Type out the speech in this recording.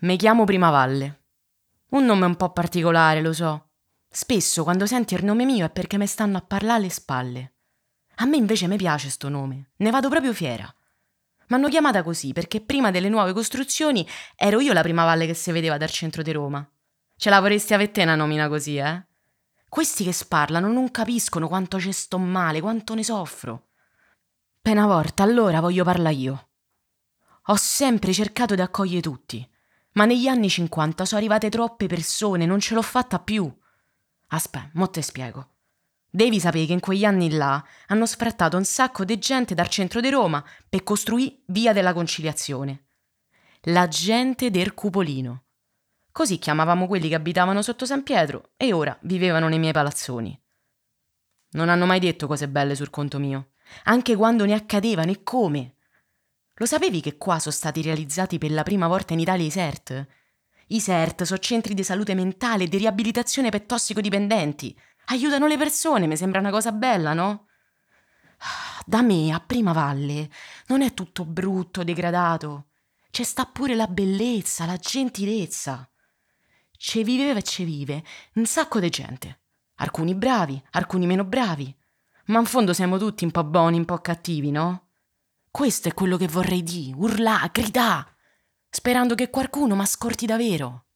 Mi chiamo Primavalle. Un nome un po' particolare, lo so. Spesso quando senti il nome mio è perché mi stanno a parlare alle spalle. A me invece mi piace sto nome, ne vado proprio fiera. M'hanno chiamata così perché prima delle nuove costruzioni ero io la prima valle che si vedeva dal centro di Roma. Ce la vorresti avere te una nomina così, eh? Questi che sparlano non capiscono quanto ci sto male, quanto ne soffro. Per una volta allora voglio parlare io. Ho sempre cercato di accogliere tutti, ma negli anni 50 sono arrivate troppe persone, non ce l'ho fatta più. Aspetta, mo te spiego. Devi sapere che in quegli anni là hanno sfrattato un sacco di gente dal centro di Roma per costruire Via della Conciliazione. La gente del Cupolino. Così chiamavamo quelli che abitavano sotto San Pietro e ora vivevano nei miei palazzoni. Non hanno mai detto cose belle sul conto mio, anche quando ne accadevano e come. Lo sapevi che qua sono stati realizzati per la prima volta in Italia i CERT? I CERT sono centri di salute mentale e di riabilitazione per tossicodipendenti aiutano le persone, mi sembra una cosa bella, no? Da me, a Prima Valle, non è tutto brutto, degradato. C'è sta pure la bellezza, la gentilezza. Ci viveva e ci vive un sacco di gente. Alcuni bravi, alcuni meno bravi. Ma in fondo siamo tutti un po' buoni, un po' cattivi, no? Questo è quello che vorrei dire, urlà, gridà, sperando che qualcuno m'ascolti davvero.